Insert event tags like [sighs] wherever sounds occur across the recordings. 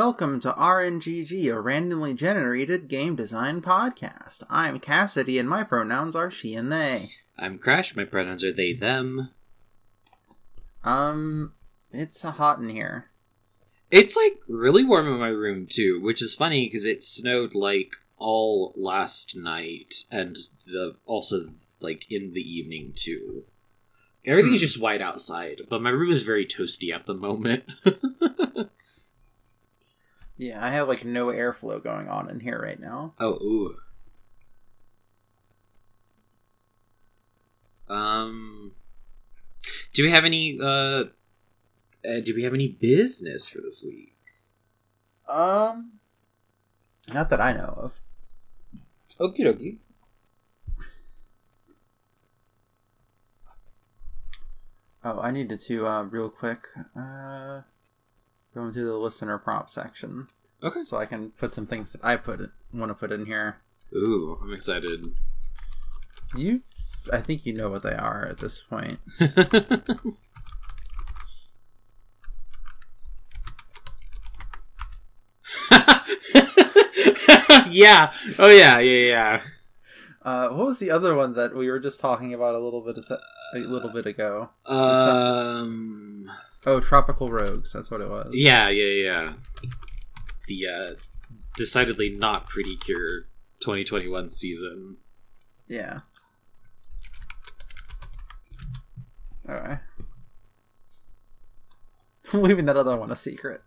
welcome to RNGG, a randomly generated game design podcast. I'm Cassidy, and my pronouns are she and they. I'm Crash. My pronouns are they, them. Um, it's hot in here. It's like really warm in my room too, which is funny because it snowed like all last night and the also like in the evening too. Everything is Hmm. just white outside, but my room is very toasty at the moment. [laughs] Yeah, I have like no airflow going on in here right now. oh, ooh. Um, do we have any? Uh, uh, do we have any business for this week? Um, not that I know of. Okie dokie. Oh, I needed to uh, real quick uh, go into the listener prompt section Okay. so I can put some things that I put want to put in here. Ooh, I'm excited. You, I think you know what they are at this point. [laughs] yeah. Oh yeah. Yeah. Yeah. Uh, what was the other one that we were just talking about a little bit a, little bit ago? Um. Oh, Tropical Rogues. That's what it was. Yeah. Yeah. Yeah. The uh, decidedly not pretty cure 2021 season. Yeah. Alright. I'm [laughs] leaving that other one a secret.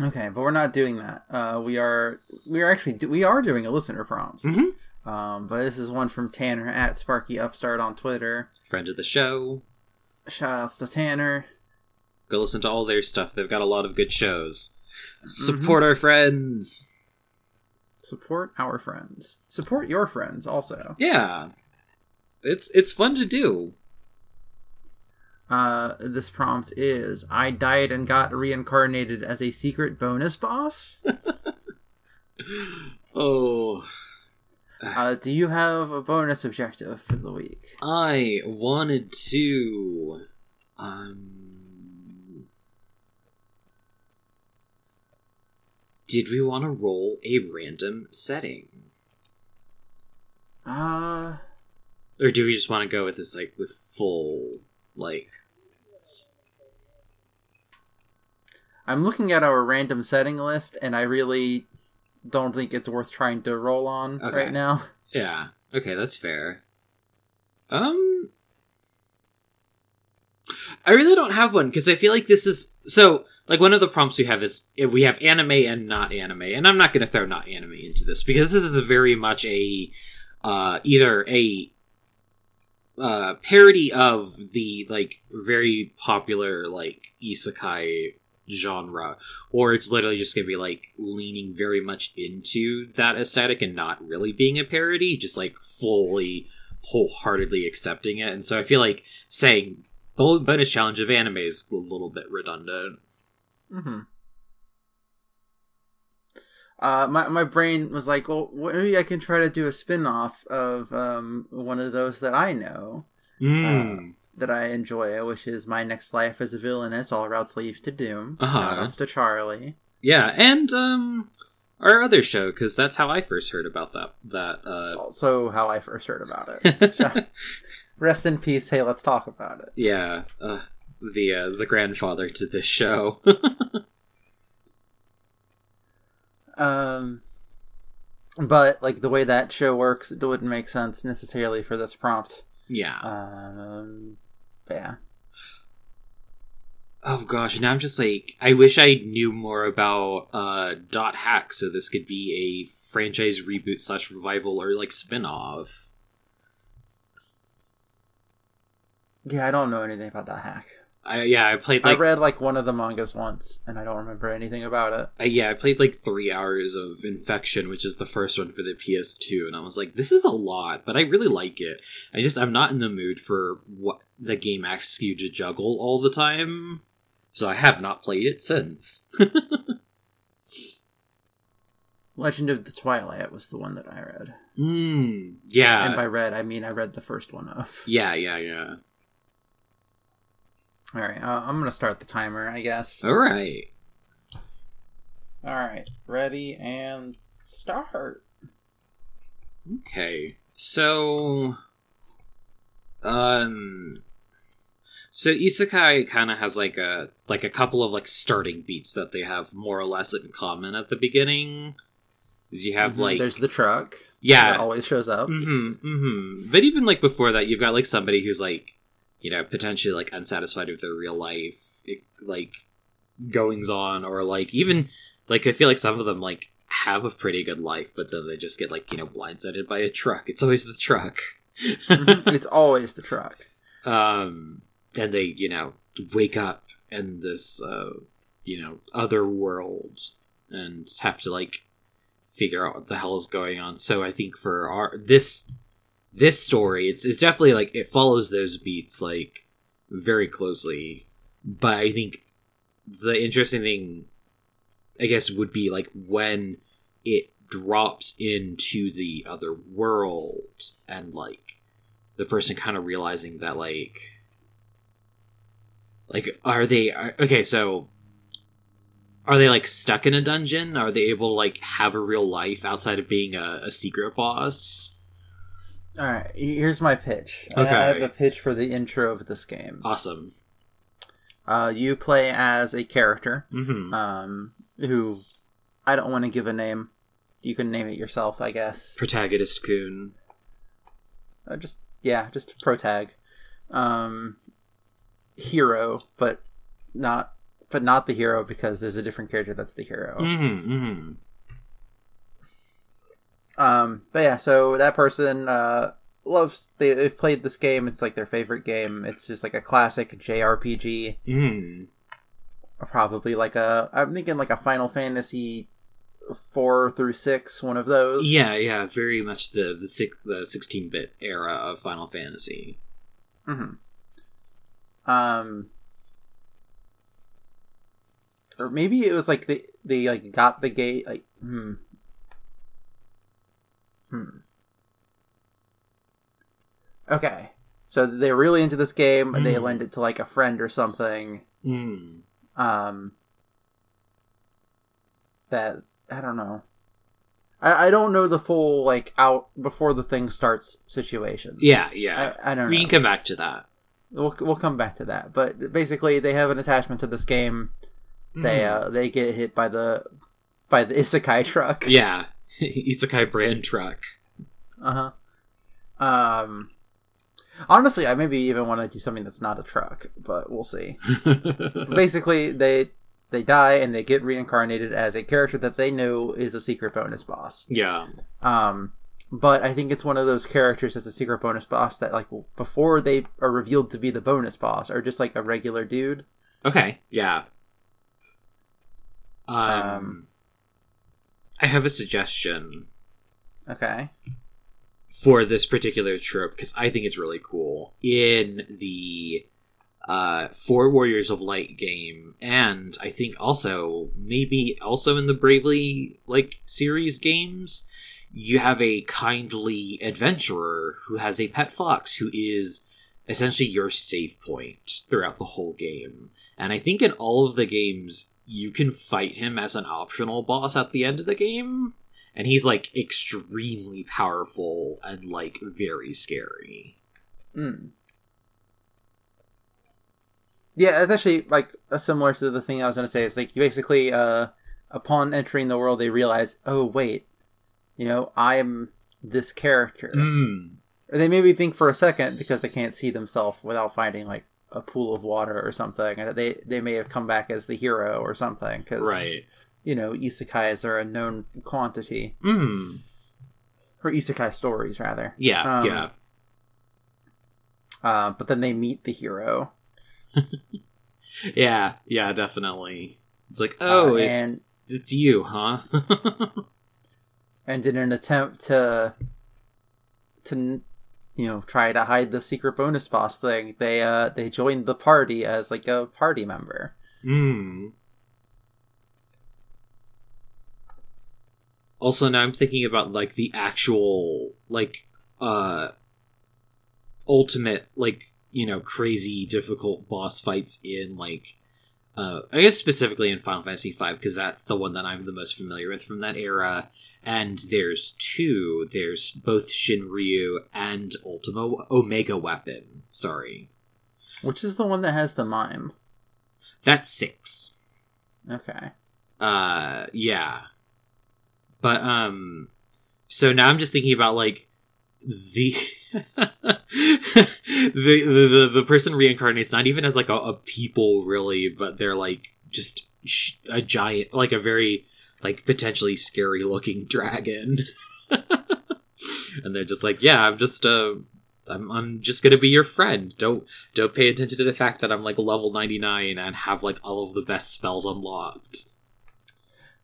Okay, but we're not doing that. Uh, we are we are actually do- we are doing a listener prompt. Mhm. Um, but this is one from Tanner at Sparky Upstart on Twitter. Friend of the show. Shout outs to Tanner. Go listen to all their stuff. They've got a lot of good shows. Support our friends. Support our friends. Support your friends also. Yeah. It's it's fun to do. Uh, this prompt is I died and got reincarnated as a secret bonus boss. [laughs] Oh. Uh, do you have a bonus objective for the week? I wanted to. Um. Did we want to roll a random setting? Uh, Or do we just want to go with this, like, with full, like. I'm looking at our random setting list, and I really don't think it's worth trying to roll on Okay. right now. Yeah. Okay, that's fair. Um. I really don't have one because I feel like this is so. Like one of the prompts we have is if we have anime and not anime, and I'm not going to throw not anime into this because this is a very much a uh, either a uh, parody of the like very popular like isekai genre, or it's literally just to be like leaning very much into that aesthetic and not really being a parody, just like fully wholeheartedly accepting it. And so I feel like saying bonus challenge of anime is a little bit redundant. hmm Uh, my my brain was like, well, maybe I can try to do a spin off of um one of those that I know Mm. that I enjoy, which is My Next Life as a Villainess, All Routes Lead to Doom. Uh-huh. Shoutouts to Charlie. yeah, and um, our other show because that's how I first heard about that. That That's uh, also how I first heard about it. [laughs] Rest in peace. Hey, let's talk about it. yeah, uh, the uh, the grandfather to this show. [laughs] Um, but like the way that show works, it wouldn't make sense necessarily for this prompt. yeah. Um, yeah. Oh gosh, now I'm just like I wish I knew more about uh dot hack so this could be a franchise reboot slash revival or like spin-off. Yeah, I don't know anything about dot hack. I yeah, I played I read like one of the mangas once, and I don't remember anything about it. I, yeah, I played like 3 hours of Infection, which is the first one for the PS2 and I was like this is a lot, but I really like it. I just I'm not in the mood for what the game asks you to juggle all the time. So I have not played it since. [laughs] Legend of the Twilight was the one that I read. Mm, yeah. and by read, I mean I read the first one of. Yeah, yeah, yeah. All right, uh, I'm gonna start the timer, I guess. All right. All right, ready and start. Okay. So um so isekai kind of has like a like a couple of like starting beats that they have more or less in common at the beginning. You have Mhm, like there's the truck. yeah, that always shows up. Mm-hmm, mm-hmm. But even like before that, you've got like somebody who's like, you know, potentially like unsatisfied with their real life, like goings on, or like even like I feel like some of them like have a pretty good life, but then they just get like you know blindsided by a truck. It's always the truck. Mhm, [laughs] it's always the truck. um, and they you know wake up in this uh, you know other world and have to like figure out what the hell is going on. So I think for our this this story, it's it's definitely like it follows those beats like very closely. But I think the interesting thing, I guess, would be like when it drops into the other world and like the person kind of realizing that like like are they are, okay so are they like stuck in a dungeon are they able to like have a real life outside of being a, a secret boss All right, here's my pitch. I- I have a pitch for the intro of this game. awesome Uh, you play as a character, mm-hmm. um, who I don't want to give a name. You can name it yourself, I guess. protagonist kun Uh, just yeah, just protag, um, hero, but not, but not the hero because there's a different character that's the hero. mm-hmm, mm-hmm. Um, but yeah, so that person uh loves they, they've played this game. It's like their favorite game. It's just like a classic JRPG. Mm. Probably like a I'm thinking like a Final Fantasy four through six, one of those. yeah yeah very much the the, six, the 16-bit era of final fantasy hmm Um. Or maybe it was like they they like got the gate like hmm hmm. Okay, so they're really into this game. and They Hmm. lend it to like a friend or something. mm. Um. That I don't know. I I don't know the full like out before the thing starts situation. yeah yeah I, I don't we know. can come back to that We'll we'll come back to that, but basically they have an attachment to this game. They Mhm. uh they get hit by the by the [laughs] isekai truck. yeah [laughs] isekai brand truck Uh huh. Um. Honestly, I maybe even want to do something that's not a truck, but we'll see. [laughs] basically, they they die and they get reincarnated as a character that they know is a secret bonus boss. yeah Um. But I think it's one of those characters that's a secret bonus boss that, like, before they are revealed to be the bonus boss, are just like a regular dude. Okay, yeah. Um, Um, I have a suggestion Okay. for this particular trope because I think it's really cool. In the uh, Four Warriors of Light game, and I think also maybe also in the Bravely like series games, you have a kindly adventurer who has a pet fox who is essentially your save point throughout the whole game. And I think in all of the games, you can fight him as an optional boss at the end of the game. And he's like extremely powerful and like very scary. Mm. Yeah, it's actually like similar to the thing I was going to say. It's like you basically, uh, upon entering the world, they realize, oh wait, you know, I am this character. Mm. Or they maybe think for a second because they can't see themselves without finding like a pool of water or something. and They they may have come back as the hero or something because Right. you know isekais are a known quantity Mm. or isekai stories rather. Yeah, Um, yeah. Uh, but then they meet the hero. [laughs] Yeah, yeah, definitely. It's like, oh, Uh, it's it's you, huh? [laughs] and in an attempt to to you know try to hide the secret bonus boss thing they uh they joined the party as like a party member Hmm. Also, now I'm thinking about like the actual like uh ultimate like you know crazy difficult boss fights in like uh, I guess specifically in Final Fantasy V because that's the one that I'm the most familiar with from that era. And there's two. There's both Shinryu and Ultima Omega Weapon. Sorry, Which is the one that has the mime? that's six. Okay. Uh, yeah. But um, so now I'm just thinking about like the [laughs] the, the the person reincarnates not even as like a, a people really, but they're like just sh- a giant, like a very like potentially scary looking dragon, [laughs] and they're just like, yeah, I'm just uh. I'm, I'm just gonna be your friend. Don't don't pay attention to the fact that I'm like level 99 and have like all of the best spells unlocked.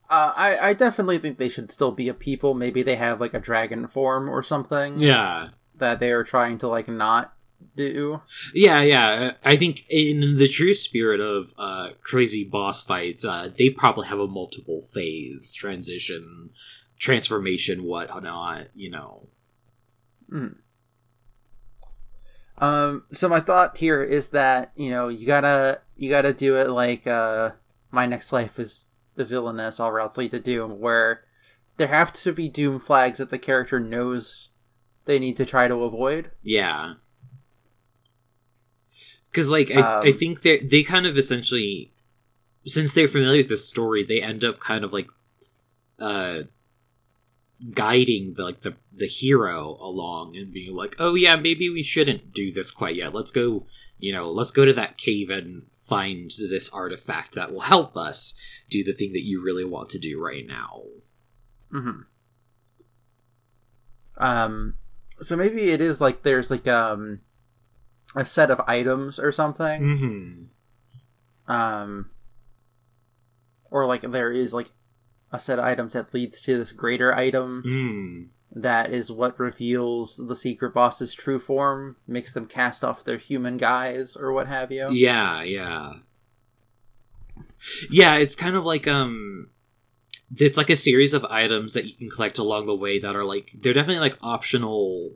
Uh, I I definitely think they should still be a people. Maybe they have like a dragon form or something Yeah, that they are trying to like not do. Yeah, yeah. I think in the true spirit of uh, crazy boss fights, uh, they probably have a multiple phase transition, transformation, whatnot. You know. Mm. Um. So my thought here is that you know you gotta you gotta do it like uh my next life is the villainess all routes lead to doom where there have to be doom flags that the character knows they need to try to avoid. Yeah. Because, like, I, Um, I think they they kind of essentially, since they're familiar with the story, they end up kind of like, uh, guiding the like the the hero along and being like, oh yeah, maybe we shouldn't do this quite yet. Let's go, you know, let's go to that cave and find this artifact that will help us do the thing that you really want to do right now. Mm-hmm. Um, so maybe it is like there's like um a set of items or something. Mm-hmm. Um, or like there is like a set of items that leads to this greater item Mm. that is what reveals the secret boss's true form, makes them cast off their human guise or what have you. Yeah, yeah. Yeah, it's kind of like um it's like a series of items that you can collect along the way that are like they're definitely like optional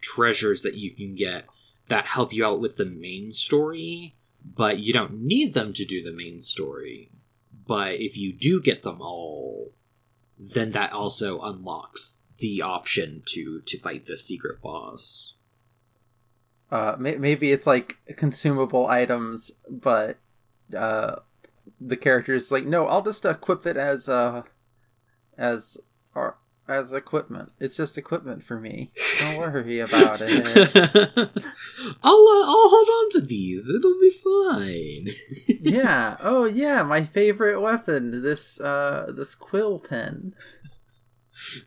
treasures that you can get that help you out with the main story, but you don't need them to do the main story. But if you do get them all, then that also unlocks the option to to fight the secret boss. Uh, may- maybe it's like consumable items, but uh, the character is like, no, I'll just equip it as uh, as or as equipment. It's just equipment for me. Don't [laughs] worry about it. [laughs] I'll uh, I'll hold on to these. It'll be fine. [laughs] yeah. Oh yeah, my favorite weapon. This uh, this quill pen.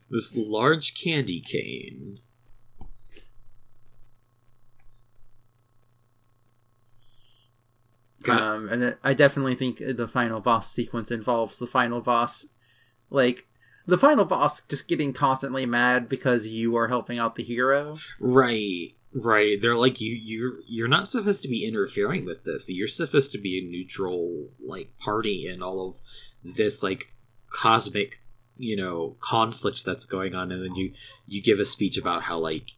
this large candy cane. Um, and I definitely think the final boss sequence involves the final boss, like the final boss just getting constantly mad because you are helping out the hero. right, right. They're like you you're you're not supposed to be interfering with this. You're supposed to be a neutral like party in all of this like cosmic you know conflict that's going on, and then you you give a speech about how like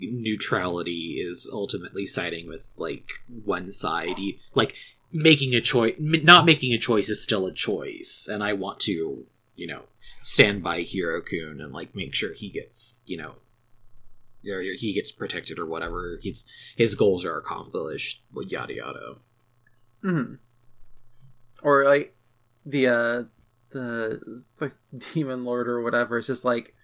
neutrality is ultimately siding with like one side You- like making a choice not making a choice is still a choice and i want to you know stand by Hero kun and like make sure he gets you know or he gets protected or whatever he's his goals are accomplished yada yada hmm Or like the uh the the demon lord or whatever is just like,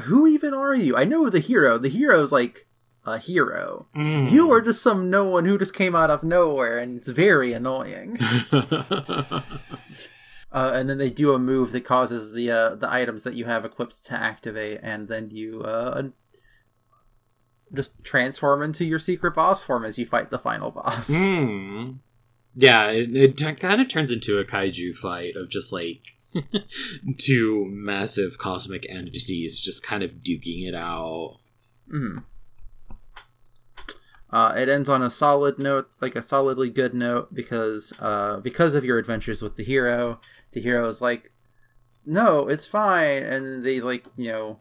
who even are you? I know the hero. The hero's like a hero. You are just some no one who just came out of nowhere, and it's very annoying. [laughs] Uh, and then they do a move that causes the uh, the items that you have equipped to activate, and then you uh, just transform into your secret boss form as you fight the final boss. Hmm. Yeah, it, it t- kind of turns into a kaiju fight of just like [laughs] two massive cosmic entities just kind of duking it out. Mhm. Uh, it ends on a solid note, like a solidly good note, because uh, because of your adventures with the hero. The hero is like, "No, it's fine," and they like you know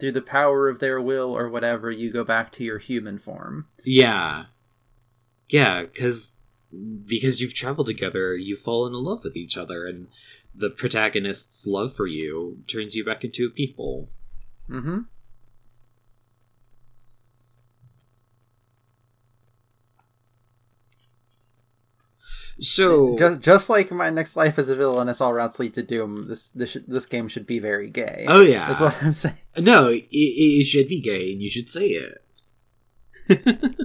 through the power of their will or whatever, you go back to your human form. Yeah. Yeah, because because you've traveled together, you've fallen in love with each other, and the protagonist's love for you turns you back into a people. Mm-hmm. So just just like my next life as a villainess all routes lead to doom, this this this game should be very gay. Oh yeah, that's what I'm saying. [laughs] No, it, it should be gay, and you should say it. [laughs]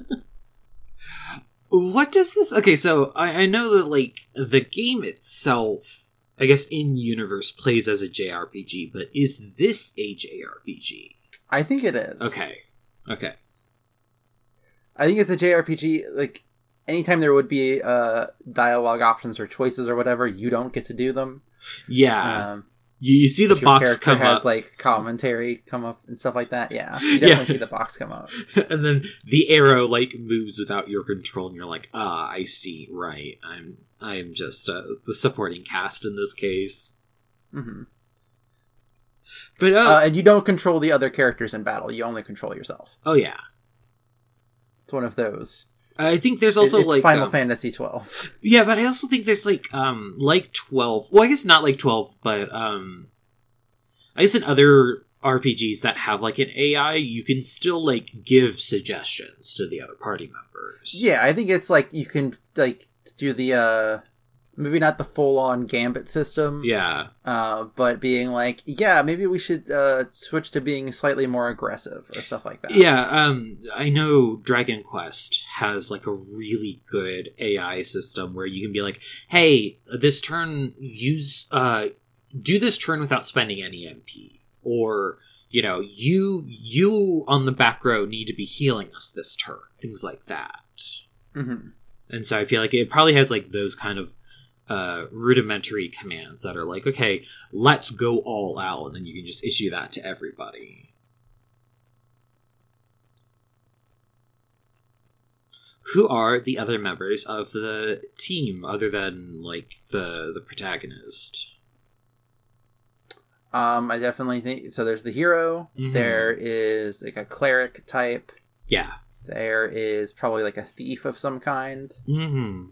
what does this? Okay, so I, I know that like the game itself, I guess in universe plays as a JRPG, but is this a JRPG? I think it is. Okay, okay. I think it's a JRPG. Like anytime there would be uh dialogue options or choices or whatever, you don't get to do them. Yeah. Um, you, you see the box come has up, like commentary come up and stuff like that. Yeah, [laughs] you definitely Yeah. see the box come up. [laughs] and then the arrow like moves without your control, and you're like, ah, I see. Right, I'm I'm just uh, the supporting cast in this case. Mm-hmm. But uh, Uh, and you don't control the other characters in battle. You only control yourself. oh yeah, It's one of those. I think there's also it's like Final um, Fantasy twelve. Yeah, but I also think there's like um like twelve. Well, I guess not like twelve, but um, I guess in other RPGs that have like an AI, you can still like give suggestions to the other party members. Yeah, I think it's like you can like do the uh maybe not the full on gambit system. yeah, Uh, but being like, yeah, maybe we should uh switch to being slightly more aggressive or stuff like that. yeah. Um, I know Dragon Quest has like a really good AI system where you can be like, "Hey, this turn use uh do this turn without spending any MP," or you know, you you on the back row need to be healing us this turn, things like that. hmm And so I feel like it probably has like those kind of uh, rudimentary commands that are like, okay, let's go all out, and then you can just issue that to everybody. Who are the other members of the team other than like the the protagonist? Um, I definitely think so. There's the hero. Mhm. There is like a cleric type. Yeah. There is probably like a thief of some kind. hmm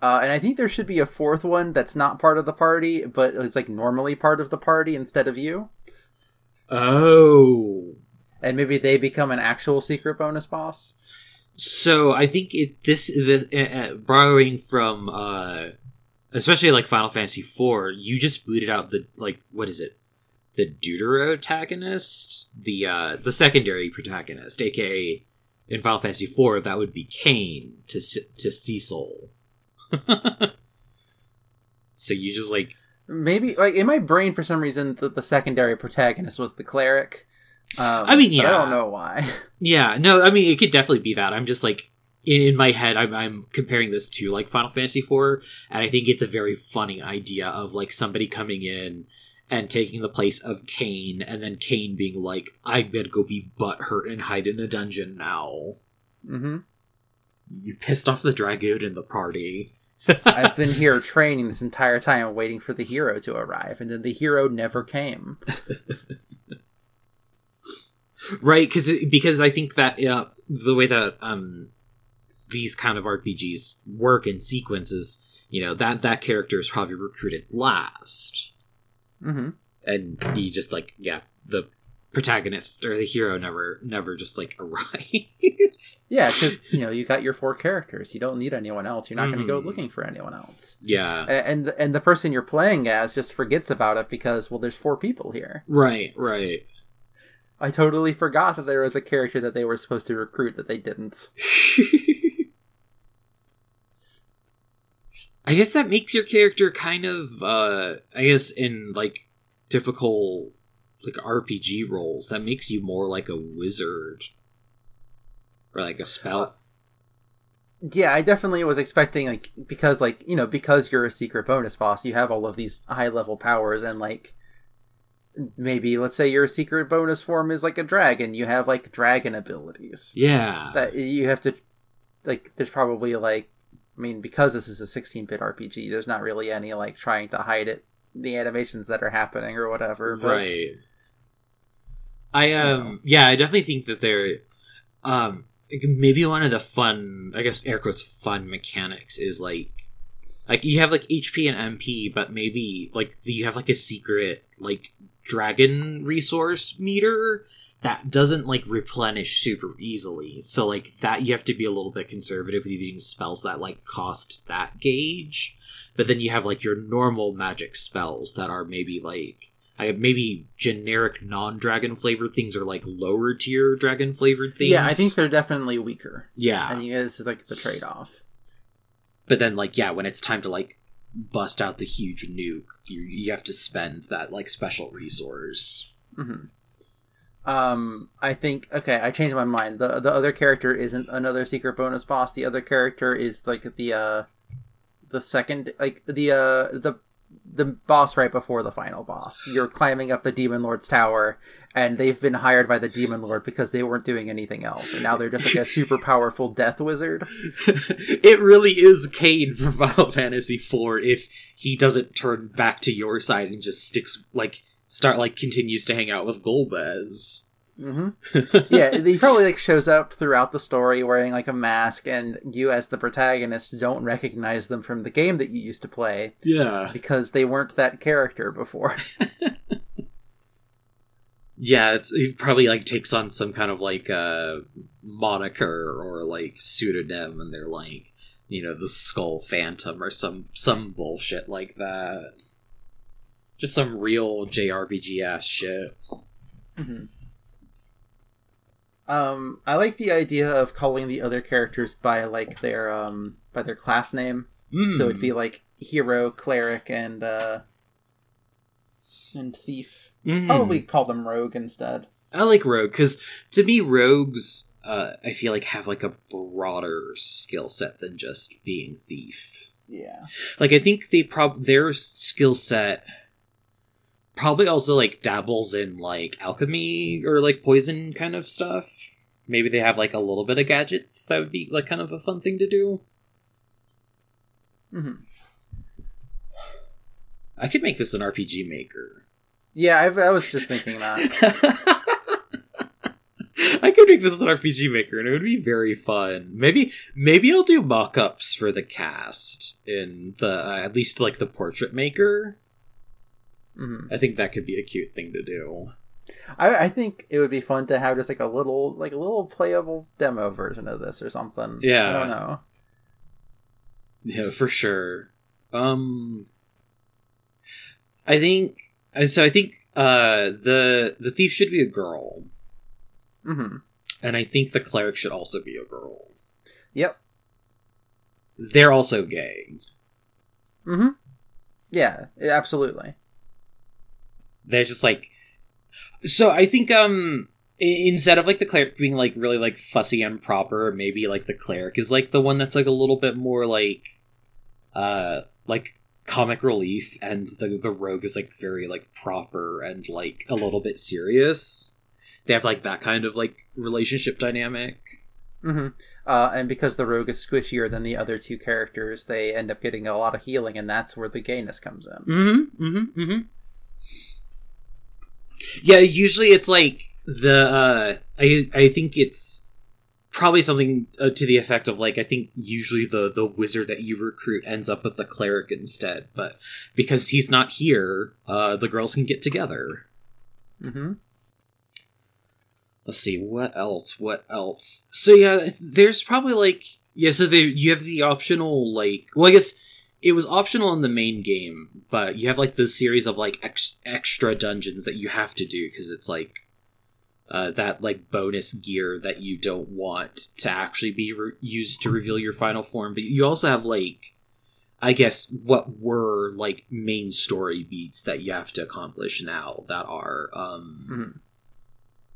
Uh, and I think there should be a fourth one that's not part of the party, but it's like normally part of the party instead of you. Oh. And maybe they become an actual secret bonus boss. So I think it this this uh, borrowing from uh especially like Final Fantasy IV, you just booted out the like what is it? The deuterotagonist, the uh the secondary protagonist, aka in Final Fantasy IV that would be Kain to to Cecil. [laughs] so you just like Maybe like in my brain for some reason the, the secondary protagonist was the cleric. Um, I mean, but I don't know why. [laughs] Yeah, no, I mean it could definitely be that. I'm just like in my head, I'm, I'm comparing this to like Final Fantasy IV, and I think it's a very funny idea of like somebody coming in and taking the place of Kain, and then Kain being like, "I'm gonna go be butthurt and hide in a dungeon now." Mm-hmm. You pissed off the dragoon in the party, I've been here training this entire time, waiting for the hero to arrive, and then the hero never came. [laughs] right? Because because I think that uh, the way that um these kind of RPGs work in sequences, you know that that character is probably recruited last. hmm and he just like yeah the protagonist or the hero never never just like [laughs] arrives Yeah, because you know you got your four characters. You don't need anyone else. You're not going to go looking for anyone else. yeah And and the person you're playing as just forgets about it because well, there's four people here. right right I totally forgot that there was a character that they were supposed to recruit that they didn't. [laughs] i guess that makes your character kind of uh i guess in like typical like rpg roles that makes you more like a wizard or like a spell Yeah, I definitely was expecting like because like you know because you're a secret bonus boss, you have all of these high level powers and like maybe let's say your secret bonus form is like a dragon, you have like dragon abilities yeah that you have to like. There's probably like I mean because this is a 16-bit RPG, there's not really any like trying to hide it the animations that are happening or whatever. But right I um yeah, I definitely think that they're um maybe one of the fun I guess air quotes fun mechanics is like like you have like HP and MP, but maybe like you have like a secret like dragon resource meter that doesn't like replenish super easily. So like that you have to be a little bit conservative with using spells that like cost that gauge. But then you have like your normal magic spells that are maybe like I maybe generic non-dragon flavored things are like lower tier dragon flavored things. Yeah, I think they're definitely weaker. yeah. I think it's like the trade off. But then like yeah, when it's time to like bust out the huge nuke, you you have to spend that like special resource. Mm-hmm. Um, I think okay. I changed my mind. the The other character isn't another secret bonus boss. The other character is like the uh, the second like the uh the the boss right before the final boss. You're climbing up the demon lord's tower, and they've been hired by the demon lord because they weren't doing anything else, and now they're just like a super [laughs] powerful death wizard. [laughs] it really is Kain from Final Fantasy IV if he doesn't turn back to your side and just sticks like start like continues to hang out with Golbez. Hmm [laughs] yeah, he probably like shows up throughout the story wearing like a mask, and you as the protagonist don't recognize them from the game that you used to play yeah. because they weren't that character before. [laughs] Yeah, it's he probably like takes on some kind of like uh moniker or like pseudonym and they're like, you know, the Skull Phantom or some some bullshit like that. Just some real JRPG ass shit. hmm Um, I like the idea of calling the other characters by like their um by their class name. So it'd be like hero, cleric, and uh and thief. Mhm. Probably call them rogue instead. I like rogue because to me, rogues, uh, I feel like have like a broader skill set than just being thief. Yeah. Like I think they prob their skill set probably also like dabbles in like alchemy or like poison kind of stuff. Maybe they have like a little bit of gadgets. That would be like kind of a fun thing to do. hmm I could make this an RPG maker. Yeah, I've, I was just thinking that. [laughs] I could make this an RPG maker, and it would be very fun. Maybe, maybe I'll do mock-ups for the cast in the uh, at least like the portrait maker. hmm I think that could be a cute thing to do. I, I think it would be fun to have just like a little like a little playable demo version of this or something. Yeah. I don't know. Yeah, for sure. Um, I think so. I think uh the the thief should be a girl, Mm-hmm. and I think the cleric should also be a girl. Yep. They're also gay. Mm-hmm. Yeah, absolutely. they're just like so i think um instead of like the cleric being like really like fussy and proper maybe like the cleric is like the one that's like a little bit more like uh like comic relief and the the rogue is like very like proper and like a little bit serious they have like that kind of like relationship dynamic hmm Uh, and because the rogue is squishier than the other two characters, they end up getting a lot of healing, and that's where the gayness comes in. Mm-hmm. Mm-hmm. Mm-hmm. Yeah, usually it's like the uh I I think it's probably something uh, to the effect of like I think usually the the wizard that you recruit ends up with the cleric instead, but because he's not here, uh the girls can get together. hmm Let's see what else. What else? So yeah, there's probably like yeah. So there you have the optional like. Well, I guess it was optional in the main game, but you have like the series of like ex- extra dungeons that you have to do because it's like uh, that like bonus gear that you don't want to actually be re- used to reveal your final form. But you also have like. I guess what were like main story beats that you have to accomplish now that are um hmm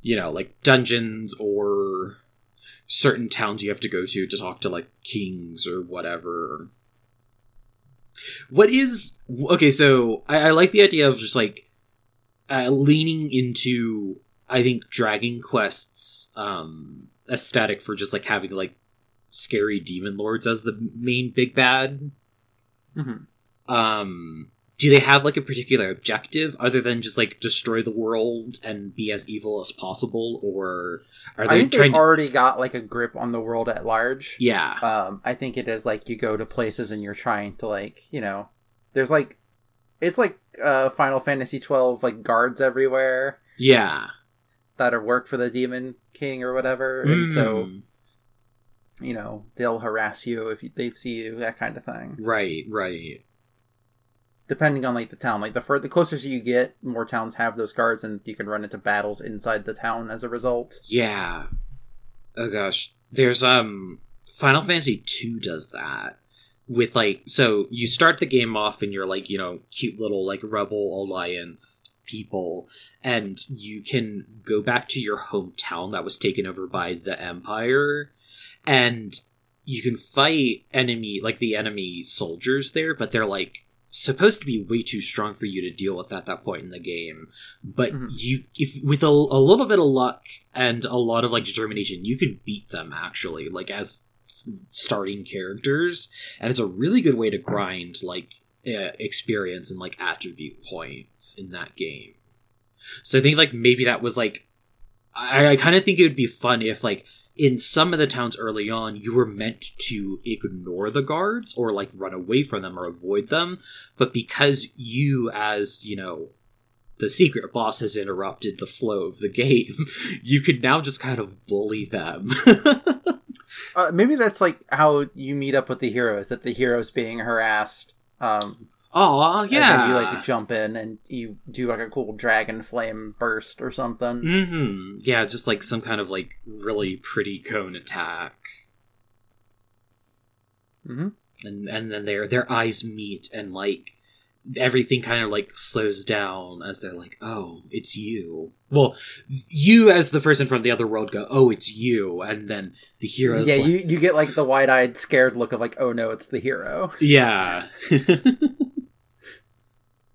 you know, like dungeons or certain towns you have to go to to talk to like kings or whatever. What is okay? So I, I like the idea of just like uh, leaning into I think Dragon Quest's um, aesthetic for just like having like scary demon lords as the main big bad. hmm Um, do they have like a particular objective other than just like destroy the world and be as evil as possible, or are I they think trying they've to? already got like a grip on the world at large. Yeah, Um, I think it is like you go to places and you're trying to like you know, there's like, it's like uh Final Fantasy twelve like guards everywhere yeah. that are work for the Demon King or whatever, and so Mm, you know they'll harass you if they see you that kind of thing. right, right. Depending on like the town, like the further the closer you get, more towns have those cards, and you can run into battles inside the town as a result. Yeah. Oh gosh. There's um Final Fantasy 2 does that with like so you start the game off and you're like, you know, cute little like rebel alliance people and you can go back to your hometown that was taken over by the empire and you can fight enemy like the enemy soldiers there but they're like supposed to be way too strong for you to deal with at that point in the game but Mhm. you if with a, a little bit of luck and a lot of like determination you can beat them actually like as starting characters and it's a really good way to grind like uh, experience and like attribute points in that game so i think like maybe that was like i, I kind of think it would be fun if like in some of the towns early on you were meant to ignore the guards or like run away from them or avoid them but because you as you know the secret boss has interrupted the flow of the [laughs] game you could now just kind of bully them [laughs] Uh, maybe that's like how you meet up with the heroes. That the heroes being harassed. Um, oh yeah you like jump in and you do like a cool dragon flame burst or something. hmm Yeah, just like some kind of like really pretty cone attack, hmm and and then their their eyes meet, and like everything kind of like slows down as they're like, "Oh, it's you." Well, you as the person from the other world go, "Oh, it's you," and then the heroes, Yeah, like, you you get like the wide eyed, scared look of like, oh no, it's the hero. yeah. [laughs] [laughs]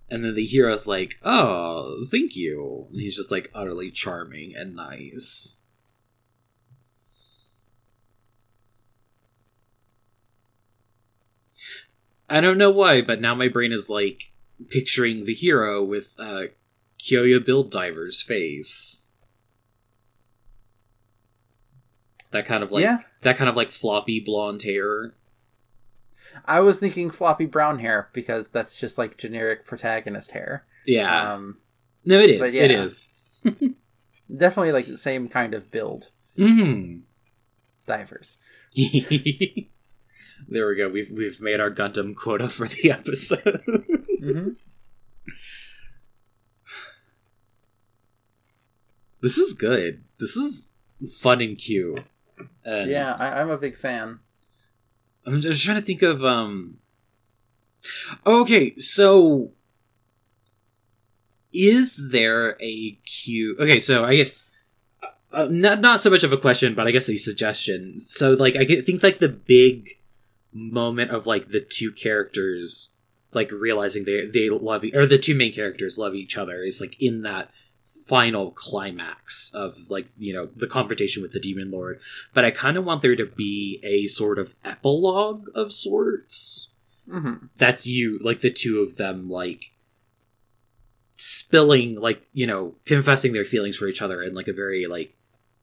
And then the hero's like, "Oh, thank you." And he's just like utterly charming and nice. I don't know why, but now my brain is like picturing the hero with uh Kyoya Build Diver's face. That kind of like yeah, that kind of like floppy blonde hair. I was thinking floppy brown hair because that's just like generic protagonist hair. Yeah. Um, no, it is. but It yeah. is. [laughs] definitely like the same kind of build. hmm Divers. [laughs] there we go. We've we've made our Gundam quota for the episode. hmm this is good. This is fun and cute. And Yeah, I, I'm a big fan. I'm just trying to think of um. Okay, so is there a cue? Okay, so I guess uh, not not so much of a question, but I guess a suggestion. So like I think like the big moment of like the two characters like realizing they they love or the two main characters love each other is like in that final climax of like you know the confrontation with the demon lord. But i kind of want there to be a sort of epilogue of sorts. Hmm that's you like the two of them like spilling like you know confessing their feelings for each other and like a very like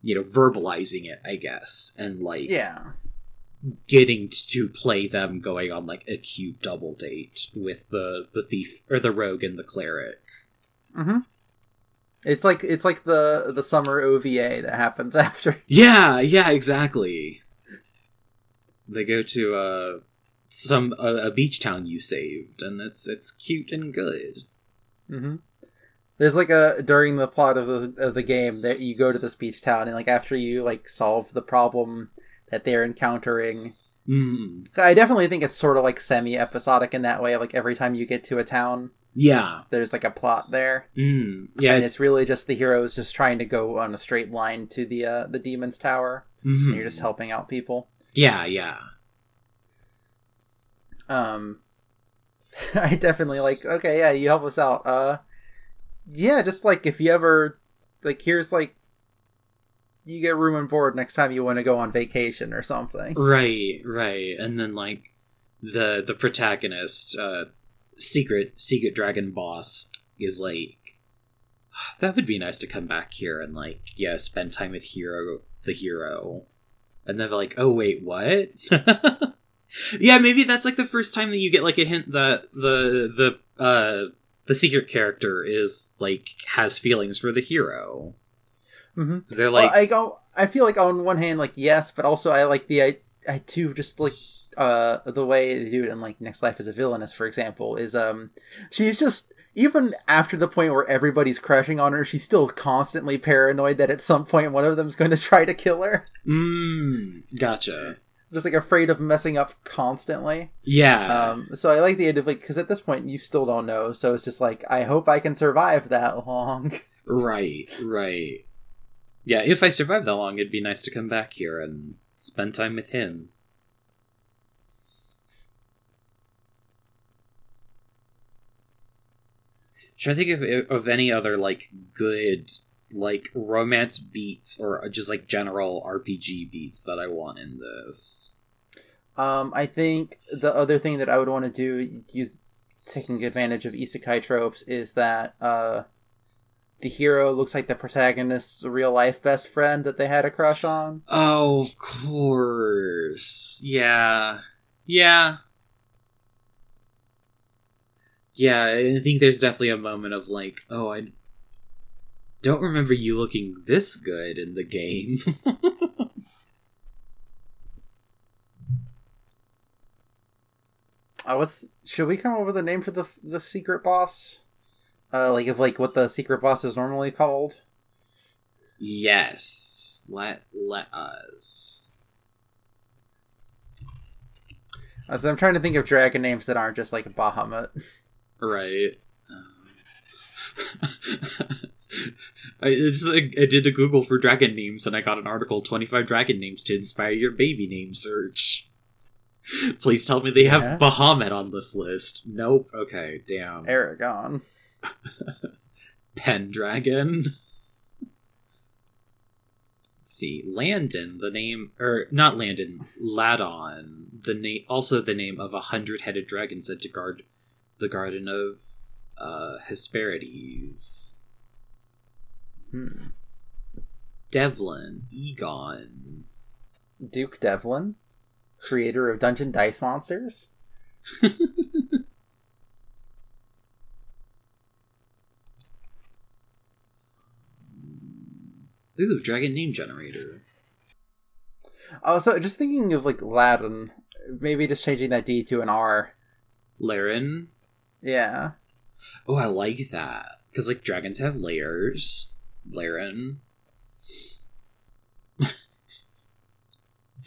you know verbalizing it i guess and like Yeah. getting to play them going on like a cute double date with the the thief or the rogue and the cleric. Hmm It's like it's like the the summer OVA that happens [laughs] after. yeah yeah exactly they go to uh some a, a beach town you saved and it's it's cute and good hmm There's like a during the plot of the of the game that you go to this beach town and like after you like solve the problem that they're encountering. mm. I definitely think it's sort of like semi episodic in that way. Like every time you get to a town, yeah there's like a plot there, mm. yeah and it's, it's really just the heroes just trying to go on a straight line to the uh, the demon's tower. mhm. And you're just helping out people. yeah yeah um [laughs] i definitely like okay yeah you help us out uh yeah just like if you ever like here's like you get room and board next time you want to go on vacation or something Right, right. And then like the the protagonist uh secret secret dragon boss is like [sighs] that would be nice to come back here and like yeah spend time with hero the hero and then they're like oh wait what [laughs] yeah maybe that's like the first time that you get like a hint that the the uh the secret character is like has feelings for the hero Mm-hmm. they're like well, I go. I feel like on one hand, like yes, but also I like the I I do just like uh the way they do it in like Next Life as a Villainess, for example, is um she's just even after the point where everybody's crashing on her, she's still constantly paranoid that at some point one of them's going [laughs] to try to kill her. mm, gotcha Just like afraid of messing up constantly. yeah Um, so I like the idea of like because at this point you still don't know, so it's just like I hope I can survive that [laughs] long. Right, right. Yeah, if I survive that long, it'd be nice to come back here and spend time with him. Trying I think of, of any other like good like romance beats or just like general RPG beats that I want in this. Um, I think the other thing that I would want to do, use taking advantage of isekai tropes, is that uh, the hero looks like the protagonist's real life best friend that they had a crush on. Oh, of course. Yeah. Yeah. Yeah, I think there's definitely a moment of like, oh, I don't remember you looking this good in the game. [laughs] I was. Should we come up with a name for the the secret boss? Uh, like of like what the secret boss is normally called. yes. Let let us. Uh, so I'm trying to think of dragon names that aren't just like Bahamut. [laughs] Right. Um, [laughs] I, it's, I, I did a Google for dragon names and I got an article 25 dragon names to inspire your baby name search. [laughs] Please tell me they have Yeah. Bahamut on this list. Nope. Okay, damn. Aragon. [laughs] Pendragon. Let's see. Landon, the name or not Landon, Ladon, the name also the name of a hundred headed dragon said to guard the garden of uh Hesperides. Hmm. Devlin, Egon. Duke Devlin, creator of Dungeon Dice Monsters. [laughs] Ooh, dragon name generator. Oh, so just thinking of like Latin, maybe just changing that D to an R. Laren. Yeah. Oh, I like that. Because, like, dragons have layers. Laren.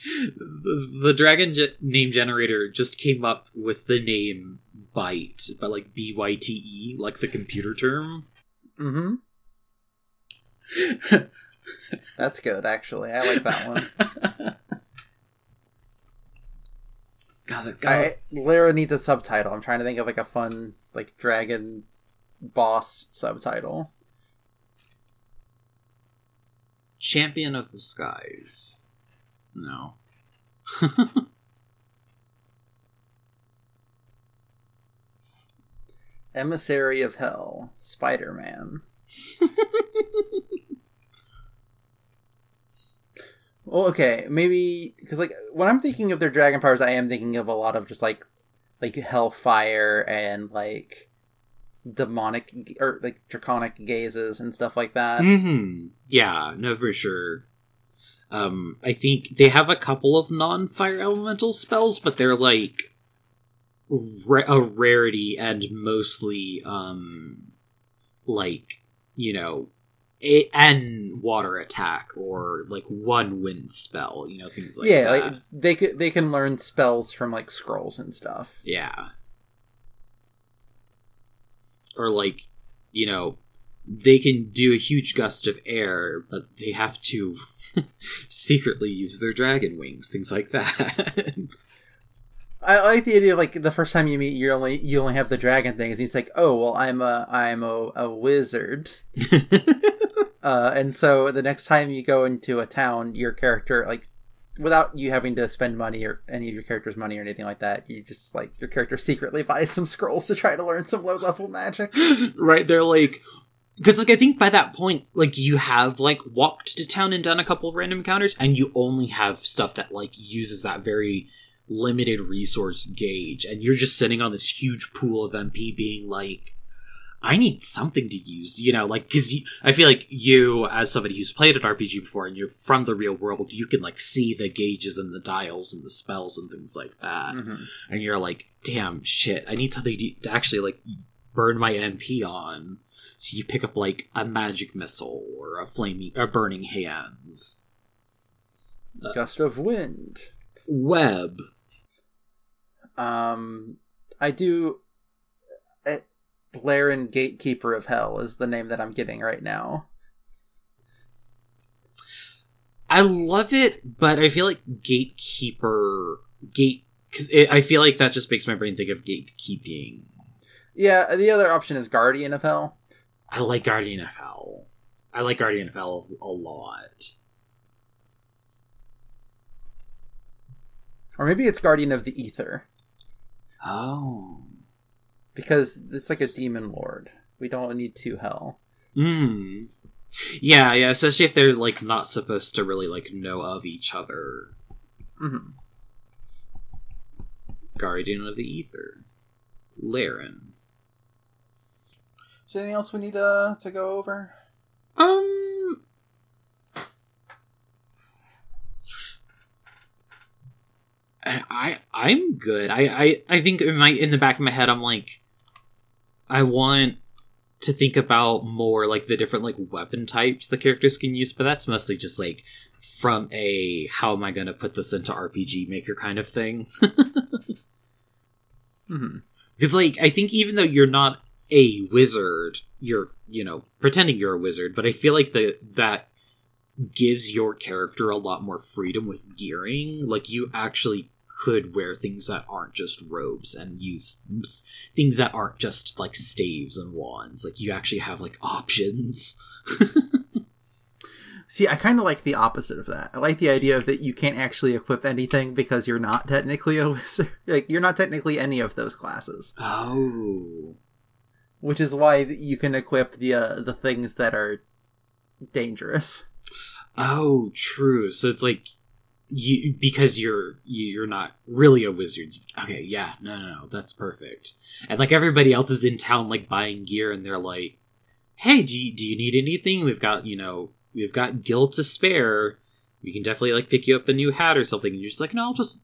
the, the dragon ge- name generator just came up with the name Byte, but like B Y T E, like the computer term. Mm-hmm. [laughs] That's good, actually. I like that one. [laughs] Got it, got I, it. Lyra needs a subtitle. I'm trying to think of like a fun like dragon boss subtitle. Champion of the Skies. No. [laughs] Emissary of Hell, Spider Man. [laughs] well, okay, maybe because like when I'm thinking of their dragon powers, I am thinking of a lot of just like like hellfire and like demonic or like draconic gazes and stuff like that. hmm Yeah, no, for sure. Um, I think they have a couple of non-fire elemental spells, but they're like ra- a rarity and mostly um, like you know, a- an water attack or like one wind spell. You know, things like yeah, that. like they could they can learn spells from like scrolls and stuff. Yeah. Or like, you know, they can do a huge gust of air, but they have to [laughs] secretly use their dragon wings, things like that. [laughs] I like the idea of like the first time you meet, you only you only have the dragon things. And he's like, "Oh, well, I'm a I'm a, a wizard," [laughs] uh, and so the next time you go into a town, your character like without you having to spend money or any of your character's money or anything like that. You just like your character secretly buys some scrolls to try to learn some low level magic. [laughs] right? They're like, because like I think by that point, like you have like walked to town and done a couple of random encounters, and you only have stuff that like uses that very limited resource gauge, and you're just sitting on this huge pool of MP, being like. I need something to use, you know, like because I feel like you, as somebody who's played an RPG before, and you're from the real world, you can like see the gauges and the dials and the spells and things like that, Mhm. and you're like, "Damn, shit! I need something to to actually like burn my MP on." So you pick up like a magic missile or a flaming or burning hands. Gust of wind. Web. Um, I do. Uh, Laren Gatekeeper of Hell is the name that I'm getting right now. I love it, but I feel like gatekeeper gate because I feel like that just makes my brain think of gatekeeping. Yeah, the other option is Guardian of Hell. I like Guardian of Hell. I like Guardian of Hell a lot. Or maybe it's Guardian of the Aether. Oh. Because it's like a demon lord. We don't need two hell. Hmm. Yeah, yeah, especially if they're like not supposed to really like know of each other. hmm Guardian of the Aether. Laren. Is there anything else we need uh, to go over? Um. I, I I'm good. I, I I think in my in the back of my head I'm like, I want to think about more like the different like weapon types the characters can use, but that's mostly just like from a how am I gonna put this into RPG maker kind of thing. [laughs] hmm Because like I think even though you're not a wizard, you're you know pretending you're a wizard, but I feel like the that gives your character a lot more freedom with gearing. Like you actually could wear things that aren't just robes and use things that aren't just like staves and wands. Like you actually have like options. [laughs] See, I kind of like the opposite of that. I like the idea of that you can't actually equip anything because you're not technically a [laughs] wizard. Like you're not technically any of those classes, Oh. which is why you can equip the uh, the things that are dangerous. Oh, true. So it's like you because you're you- you're not really a wizard. Okay, yeah, no, no, no, that's perfect. And like everybody else is in town, like buying gear, and they're like, "Hey, do you, do you need anything? We've got you know we've got gil to spare. We can definitely like pick you up a new hat or something." And you're just like, "No, I'll just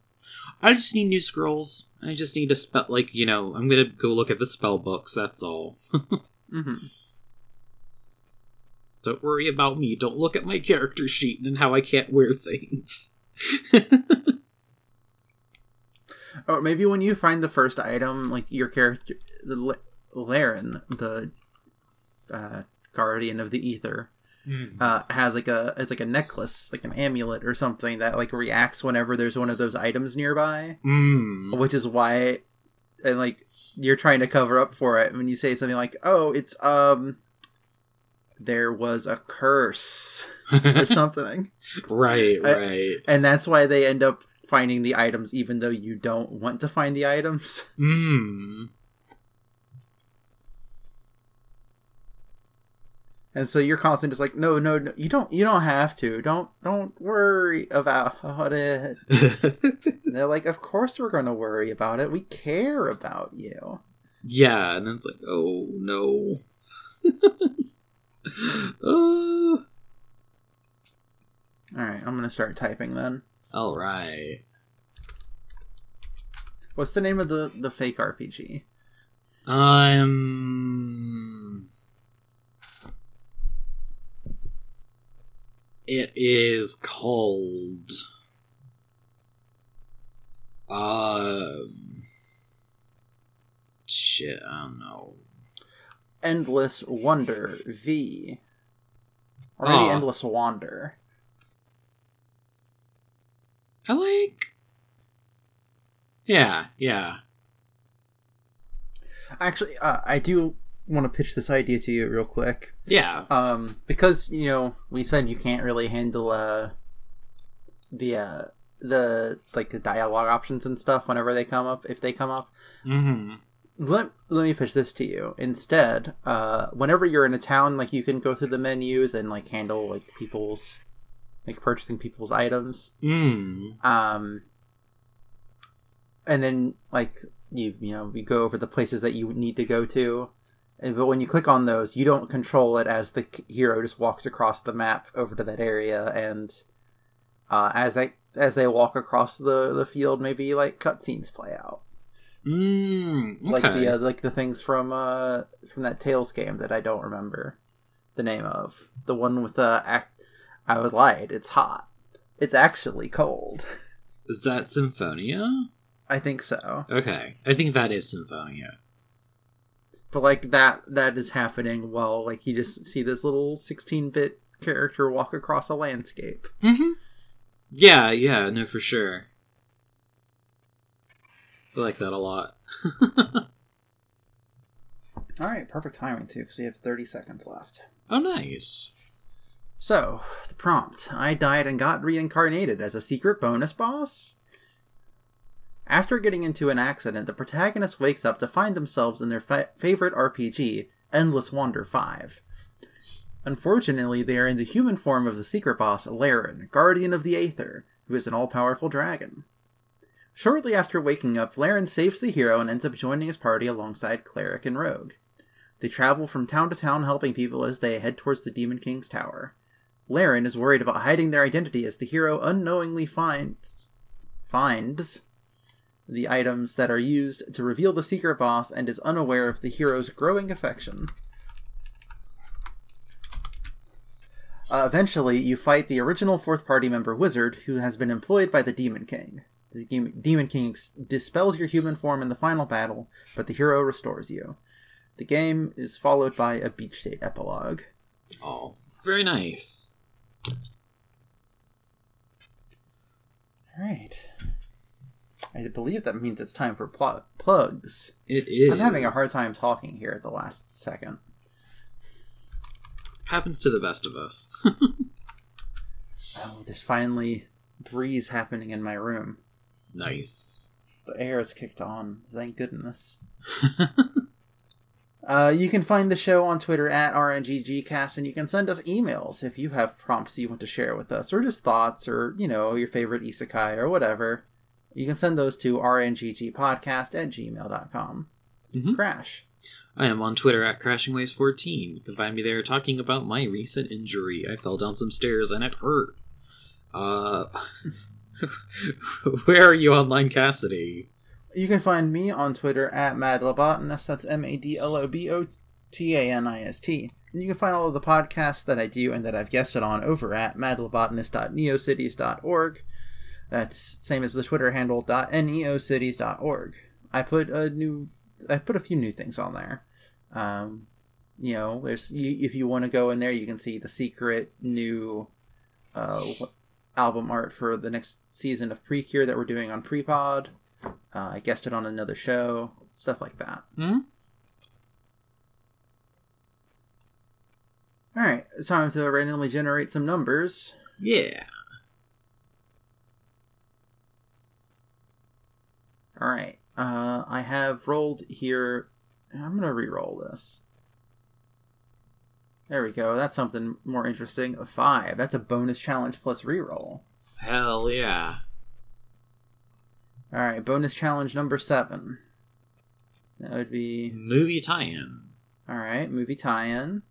I just need new scrolls. I just need to spell like you know I'm gonna go look at the spell books. That's all." [laughs] hmm Don't worry about me. Don't look at my character sheet and how I can't wear things. [laughs] Or maybe when you find the first item, like your character, the L- Laren, the uh, guardian of the aether, uh, has like a it's like a necklace, like an amulet or something that like reacts whenever there's one of those items nearby, Mm. which is why, and like you're trying to cover up for it when you say something like, "Oh, it's um." There was a curse [laughs] or something. right, I- right. and that's why they end up finding the items even though you don't want to find the items. [laughs] Mm. And so you're constantly just like, no, no, no, you don't, you don't have to. Don't, don't worry about it. [laughs] They're like, of course we're going to worry about it. We care about you. yeah, and then it's like, oh no. Uh, All right, I'm going to start typing then. all right. What's the name of the the fake RPG? Um. It is called. Um. Shit, I don't know. Endless Wonder V. Or maybe Aw. Endless Wander. I like. Yeah, yeah. Actually, uh, I do want to pitch this idea to you real quick. Yeah. um because you know we said you can't really handle uh the uh the like the dialogue options and stuff whenever they come up if they come up. Mm-hmm. Let let me pitch this to you. Instead, uh, whenever you're in a town, like you can go through the menus and like handle like people's like purchasing people's items. Mm. Um, and then like you you know you go over the places that you need to go to. And, but when you click on those, you don't control it as the hero just walks across the map over to that area, and uh, as they as they walk across the the field, maybe like cutscenes play out Mm. Okay. like the uh, like the things from uh from that Tales game that I don't remember the name of the one with the act. I was lied. It's hot. It's actually cold. [laughs] Is that Symphonia? I think so. Okay, I think that is Symphonia. But like that that is happening while like you just see this little 16-bit character walk across a landscape. Mm-hmm. Yeah, yeah, no, for sure. I like that a lot. [laughs] All right, perfect timing too cuz we have 30 seconds left. oh, nice. So, the prompt I died and got reincarnated as a secret bonus boss? After getting into an accident, the protagonist wakes up to find themselves in their fa- favorite RPG, Endless Wander 5. Unfortunately, they are in the human form of the secret boss, Laren, Guardian of the Aether, who is an all powerful dragon. Shortly after waking up, Laren saves the hero and ends up joining his party alongside Cleric and Rogue. They travel from town to town helping people as they head towards the Demon King's tower. Laren is worried about hiding their identity as the hero unknowingly finds finds the items that are used to reveal the secret boss and is unaware of the hero's growing affection. Uh, eventually, you fight the original fourth party member Wizard, who has been employed by the Demon King. The Dem- Demon King dispels your human form in the final battle, but the hero restores you. The game is followed by a beach state epilogue. Oh, very nice. All right. I believe that means it's time for pl- plugs. It is. I'm having a hard time talking here at the last second. Happens to the best of us. [laughs] Oh, there's finally breeze happening in my room. Nice. The air is kicked on. Thank goodness. [laughs] Uh, you can find the show on Twitter at RNGGcast, and you can send us emails if you have prompts you want to share with us, or just thoughts, or, you know, your favorite isekai, or whatever. You can send those to rnggpodcast at gmail.com. Mhm. Crash. I am on Twitter at CrashingWaves14. You can find me there talking about my recent injury. I fell down some stairs and it hurt. Uh, [laughs] where are you online, Cassidy? You can find me on Twitter at madlobotanist. That's M A D L O B O T A N I S T. And you can find all of the podcasts that I do and that I've guested on over at madlobotanist.neocities.org. That's same as the Twitter handle .neocities.org. I put a new, I put a few new things on there. Um, you know, there's you, if you want to go in there, you can see the secret new uh, album art for the next season of Precure that we're doing on Prepod. Uh, I guessed it on another show, stuff like that. Hmm? All right, it's time to randomly generate some numbers. Yeah. All right, uh, I have rolled here. I'm gonna re-roll this. There we go. That's something more interesting. A five. That's a bonus challenge plus re-roll. Hell yeah. All right, bonus challenge number seven. That would be Movie tie-in. all right. Movie tie-in.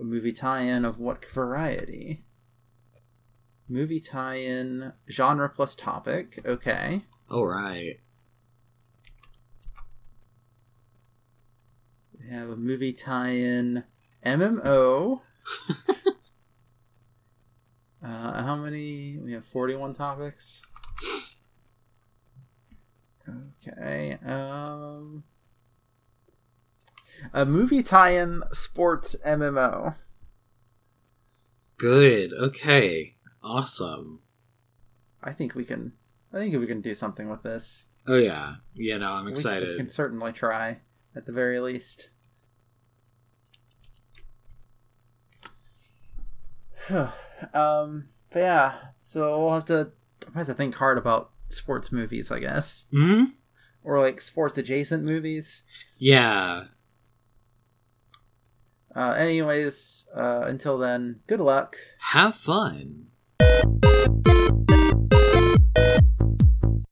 A movie tie-in of what variety? Movie tie-in genre plus topic. Okay. Alright. We have a movie tie-in MMO. [laughs] uh, how many? We have forty-one topics. Okay. Um, a movie tie-in sports MMO. Good. Okay. Awesome. I think we can. I think we can do something with this. Oh yeah. Yeah, no, I'm We- excited. We, can certainly try, at the very least. [sighs] [sighs] um, but yeah, so we'll have to I'm gonna have to think hard about sports movies, I guess, Hmm. or like sports adjacent movies. Yeah. Uh, anyways, uh, until then, good luck. Have fun.